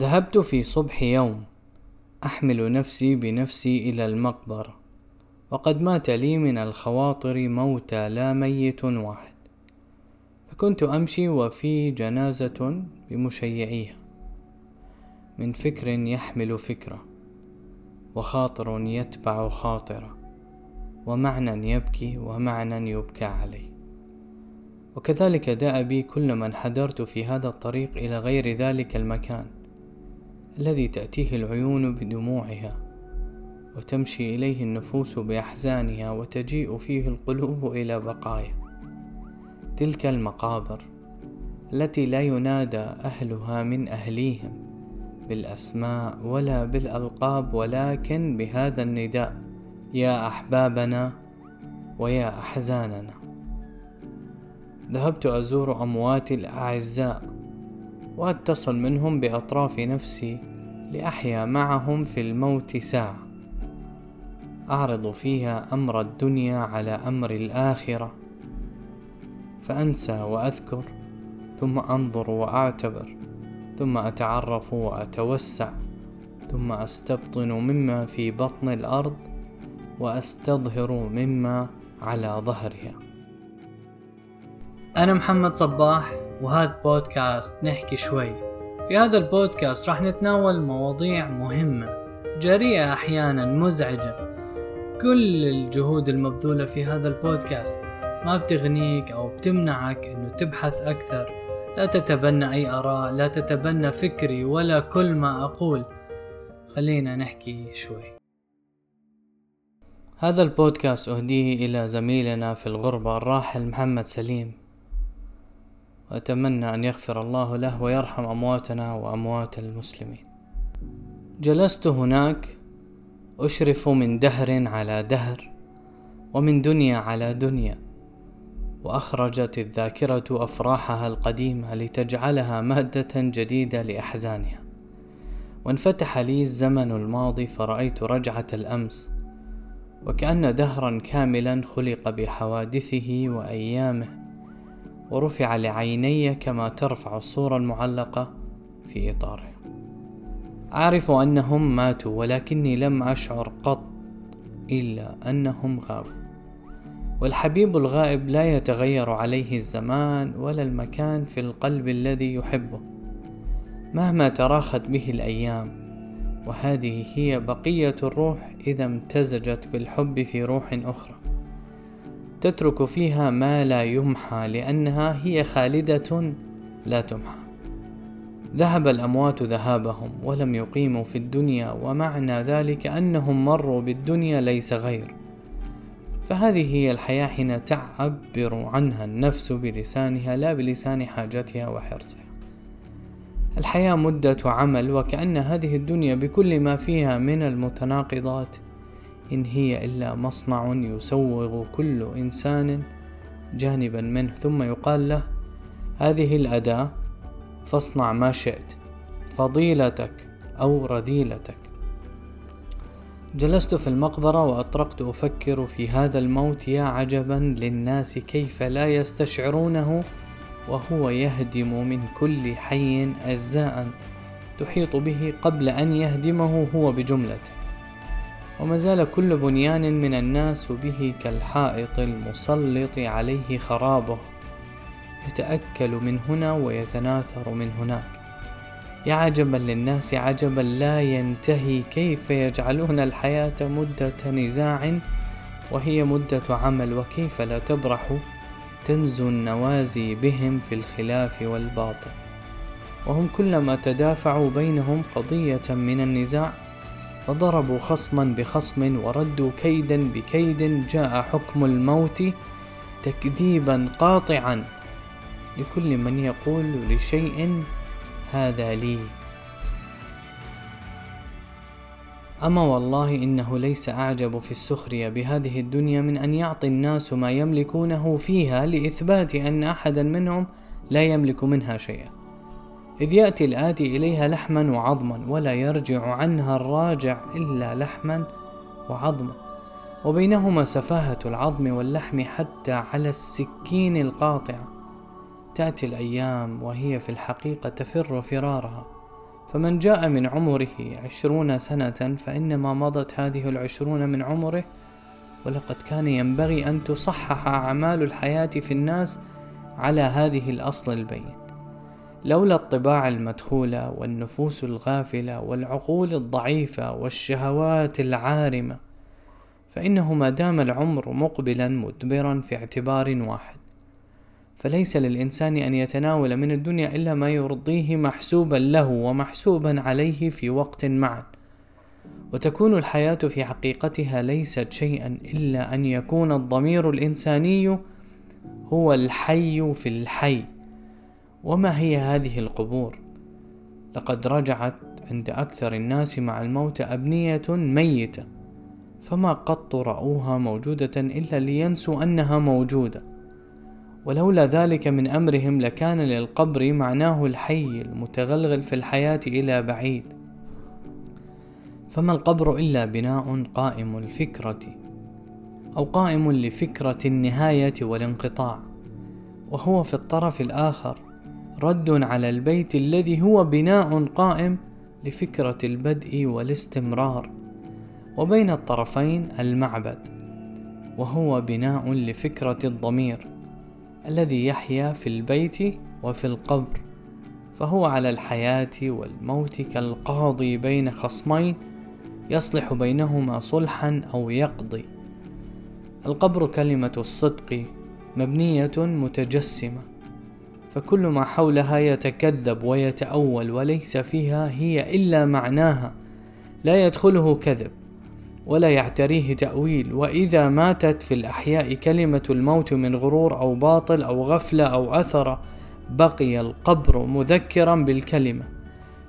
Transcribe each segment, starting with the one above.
ذهبت في صبح يوم أحمل نفسي بنفسي إلى المقبره وقد مات لي من الخواطر موتى لا ميت واحد. فكنت أمشي وفي جنازة بمشيعيها. من فكر يحمل فكرة وخاطر يتبع خاطرة ومعنى يبكي ومعنى يبكى عليه وكذلك داء بي كل من حضرت في هذا الطريق إلى غير ذلك المكان. الذي تأتيه العيون بدموعها وتمشي إليه النفوس بأحزانها وتجيء فيه القلوب إلى بقايا. تلك المقابر التي لا ينادى أهلها من أهليهم بالأسماء ولا بالألقاب ولكن بهذا النداء يا أحبابنا ويا أحزاننا. ذهبت أزور أمواتي الأعزاء وأتصل منهم بأطراف نفسي لأحيا معهم في الموت ساعة. أعرض فيها أمر الدنيا على أمر الآخرة. فأنسى وأذكر ثم أنظر وأعتبر ثم أتعرف وأتوسع ثم أستبطن مما في بطن الأرض وأستظهر مما على ظهرها. أنا محمد صباح. وهذا بودكاست نحكي شوي. في هذا البودكاست راح نتناول مواضيع مهمة جريئة أحيانا مزعجة. كل الجهود المبذولة في هذا البودكاست ما بتغنيك أو بتمنعك أنه تبحث أكثر. لا تتبنى أي آراء لا تتبنى فكري ولا كل ما أقول. خلينا نحكي شوي. هذا البودكاست أهديه إلى زميلنا في الغربة الراحل محمد سليم. وأتمنى أن يغفر الله له ويرحم أمواتنا وأموات المسلمين. جلست هناك أشرف من دهر على دهر ومن دنيا على دنيا وأخرجت الذاكرة أفراحها القديمة لتجعلها مادة جديدة لأحزانها. وانفتح لي الزمن الماضي فرأيت رجعة الأمس وكأن دهرا كاملا خلق بحوادثه وأيامه ورفع لعيني كما ترفع الصورة المعلقة في إطارها. أعرف أنهم ماتوا ولكني لم أشعر قط إلا أنهم غابوا. والحبيب الغائب لا يتغير عليه الزمان ولا المكان في القلب الذي يحبه. مهما تراخت به الأيام وهذه هي بقية الروح إذا امتزجت بالحب في روح أخرى. تترك فيها ما لا يمحى لأنها هي خالدة لا تمحى. ذهب الأموات ذهابهم ولم يقيموا في الدنيا ومعنى ذلك أنهم مروا بالدنيا ليس غير. فهذه هي الحياة حين تعبر عنها النفس بلسانها لا بلسان حاجتها وحرصها. الحياة مدة عمل وكأن هذه الدنيا بكل ما فيها من المتناقضات إن هي إلا مصنع يسوغ كل إنسان جانبا منه. ثم يقال له هذه الأداة فاصنع ما شئت فضيلتك أو رذيلتك. جلست في المقبرة وأطرقت أفكر في هذا الموت يا عجبا للناس كيف لا يستشعرونه وهو يهدم من كل حي أجزاء تحيط به قبل أن يهدمه هو بجملته. وما زال كل بنيان من الناس به كالحائط المسلط عليه خرابه يتأكل من هنا ويتناثر من هناك. يا عجبا للناس عجبا لا ينتهي كيف يجعلون الحياة مدة نزاع وهي مدة عمل وكيف لا تبرح تنزو النوازي بهم في الخلاف والباطل. وهم كلما تدافعوا بينهم قضية من النزاع فضربوا خصما بخصم وردوا كيدا بكيد جاء حكم الموت تكذيبا قاطعا لكل من يقول لشيء هذا لي. أما والله إنه ليس أعجب في السخرية بهذه الدنيا من أن يعطي الناس ما يملكونه فيها لإثبات أن أحدا منهم لا يملك منها شيئا. إذ يأتي الآتي إليها لحما وعظما ولا يرجع عنها الراجع إلا لحما وعظما. وبينهما سفاهة العظم واللحم حتى على السكين القاطعة. تأتي الأيام وهي في الحقيقة تفر فرارها. فمن جاء من عمره عشرون سنة فإنما مضت هذه العشرون من عمره. ولقد كان ينبغي أن تصحح أعمال الحياة في الناس على هذه الأصل البين. لولا الطباع المدخولة والنفوس الغافلة والعقول الضعيفة والشهوات العارمة فإنه ما دام العمر مقبلا مدبرا في اعتبار واحد. فليس للإنسان أن يتناول من الدنيا إلا ما يرضيه محسوبا له ومحسوبا عليه في وقت معا. وتكون الحياة في حقيقتها ليست شيئا إلا أن يكون الضمير الإنساني هو الحي في الحي. وما هي هذه القبور؟ لقد رجعت عند أكثر الناس مع الموت أبنية ميتة فما قط رأوها موجودة إلا لينسوا أنها موجودة. ولولا ذلك من أمرهم لكان للقبر معناه الحي المتغلغل في الحياة إلى بعيد. فما القبر إلا بناء قائم الفكرة أو قائم لفكرة النهاية والانقطاع وهو في الطرف الآخر رد على البيت الذي هو بناء قائم لفكرة البدء والاستمرار وبين الطرفين المعبد وهو بناء لفكرة الضمير الذي يحيا في البيت وفي القبر فهو على الحياة والموت كالقاضي بين خصمين يصلح بينهما صلحا أو يقضي. القبر كلمة الصدق مبنية متجسمة فكل ما حولها يتكذب ويتأول وليس فيها هي إلا معناها. لا يدخله كذب ولا يعتريه تأويل. وإذا ماتت في الأحياء كلمة الموت من غرور أو باطل أو غفلة أو أثر بقي القبر مذكرا بالكلمة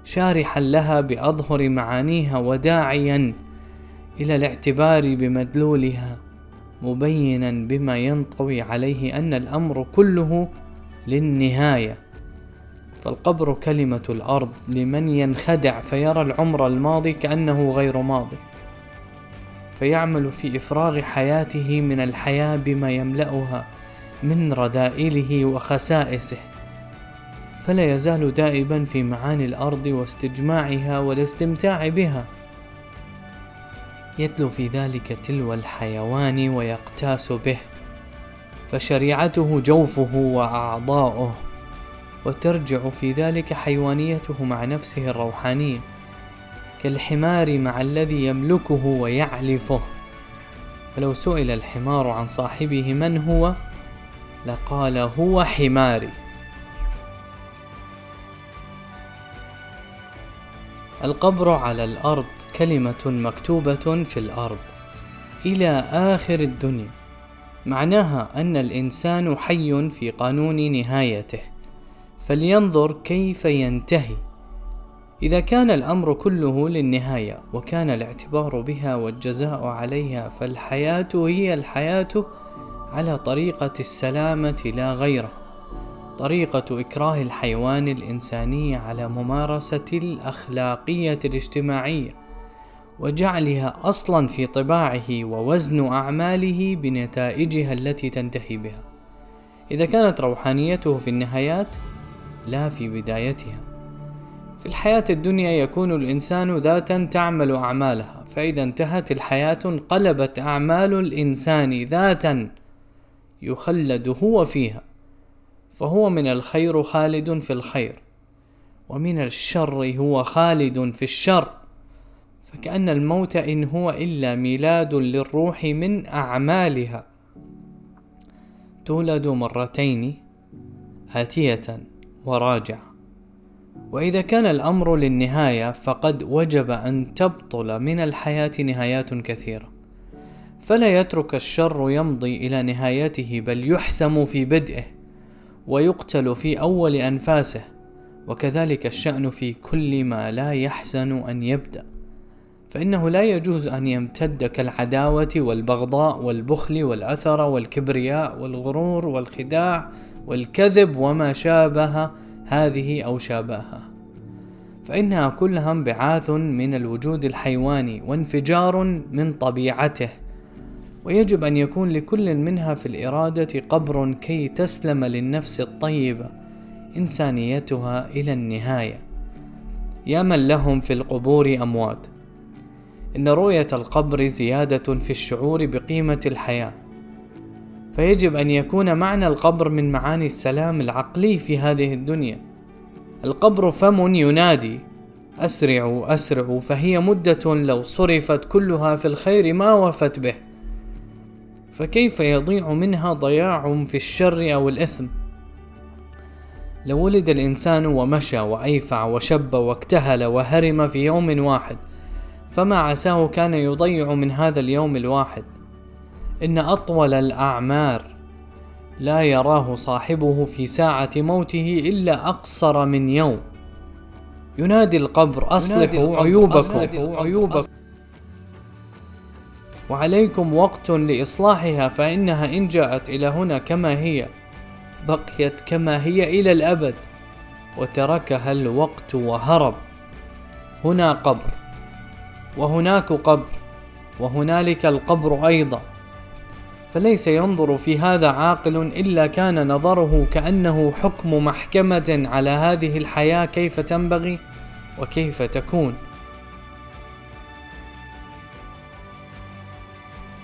شارحا لها بأظهر معانيها وداعيا إلى الاعتبار بمدلولها مبينا بما ينطوي عليه أن الأمر كله للنهاية. فالقبر كلمة الأرض لمن ينخدع فيرى العمر الماضي كأنه غير ماضي فيعمل في إفراغ حياته من الحياة بما يملأها من رذائله وخسائسه. فلا يزال دائبا في معاني الأرض واستجماعها والاستمتاع بها. يتلو في ذلك تلو الحيوان ويقتاس به. فشريعته جوفه وأعضاؤه وترجع في ذلك حيوانيته مع نفسه الروحانية كالحمار مع الذي يملكه ويعلفه. فلو سئل الحمار عن صاحبه من هو لقال هو حماري. القبر على الأرض كلمة مكتوبة في الأرض إلى آخر الدنيا. معناها أن الإنسان حي في قانون نهايته فلينظر كيف ينتهي. إذا كان الأمر كله للنهاية وكان الاعتبار بها والجزاء عليها فالحياة هي الحياة على طريقة السلامة لا غيره. طريقة إكراه الحيوان الإنساني على ممارسة الأخلاقية الاجتماعية. وجعلها أصلا في طباعه ووزن أعماله بنتائجها التي تنتهي بها. إذا كانت روحانيته في النهايات لا في بدايتها. في الحياة الدنيا يكون الإنسان ذاتا تعمل أعمالها فإذا انتهت الحياة انقلبت أعمال الإنسان ذاتا يخلد هو فيها فهو من الخير خالد في الخير ومن الشر هو خالد في الشر. فكأن الموت إن هو إلا ميلاد للروح من أعمالها. تولد مرتين آتية وراجعة وإذا كان الأمر للنهاية فقد وجب أن تبطل من الحياة نهايات كثيرة. فلا يترك الشر يمضي إلى نهايته بل يحسم في بدئه ويقتل في أول أنفاسه. وكذلك الشأن في كل ما لا يحسن أن يبدأ. فإنه لا يجوز أن يمتد كالعداوة والبغضاء والبخل والأثر والكبرياء والغرور والخداع والكذب وما شابه هذه أو شابهها. فإنها كلها انبعاث من الوجود الحيواني وانفجار من طبيعته. ويجب أن يكون لكل منها في الإرادة قبر كي تسلم للنفس الطيبة إنسانيتها إلى النهاية. يا من لهم في القبور أموات. إن رؤية القبر زيادة في الشعور بقيمة الحياة. فيجب أن يكون معنى القبر من معاني السلام العقلي في هذه الدنيا. القبر فم ينادي أسرعوا أسرعوا فهي مدة لو صرفت كلها في الخير ما وفت به. فكيف يضيع منها ضياع في الشر أو الإثم؟ لو ولد الإنسان ومشى وأيفع وشب واكتهل وهرم في يوم واحد. فما عساه كان يضيع من هذا اليوم الواحد. إن أطول الأعمار لا يراه صاحبه في ساعة موته إلا أقصر من يوم. ينادي القبر أصلحوا عيوبكم. عيوبكم. وعليكم وقت لإصلاحها فإنها إن جاءت إلى هنا كما هي بقيت كما هي إلى الأبد وتركها الوقت وهرب. هنا قبر. وهناك قبر وهنالك القبر أيضا. فليس ينظر في هذا عاقل إلا كان نظره كأنه حكم محكمة على هذه الحياة كيف تنبغي وكيف تكون.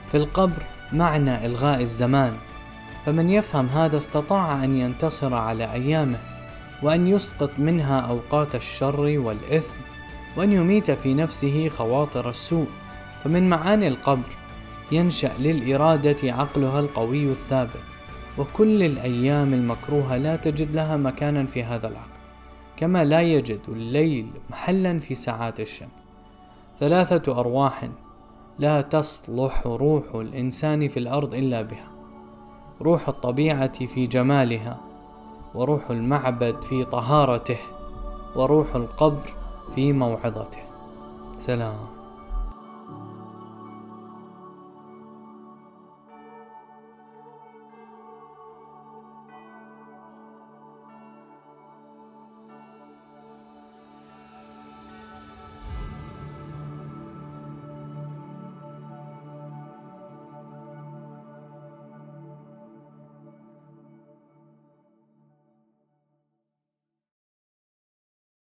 في القبر معنى إلغاء الزمان فمن يفهم هذا استطاع أن ينتصر على أيامه وأن يسقط منها أوقات الشر والإثم. وأن يميت في نفسه خواطر السوء فمن معاني القبر ينشأ للإرادة عقلها القوي الثابت وكل الأيام المكروهة لا تجد لها مكانا في هذا العقل كما لا يجد الليل محلا في ساعات الشمس. ثلاثة أرواح لا تصلح روح الإنسان في الأرض إلا بها روح الطبيعة في جمالها وروح المعبد في طهارته وروح القبر في موعظته. سلام.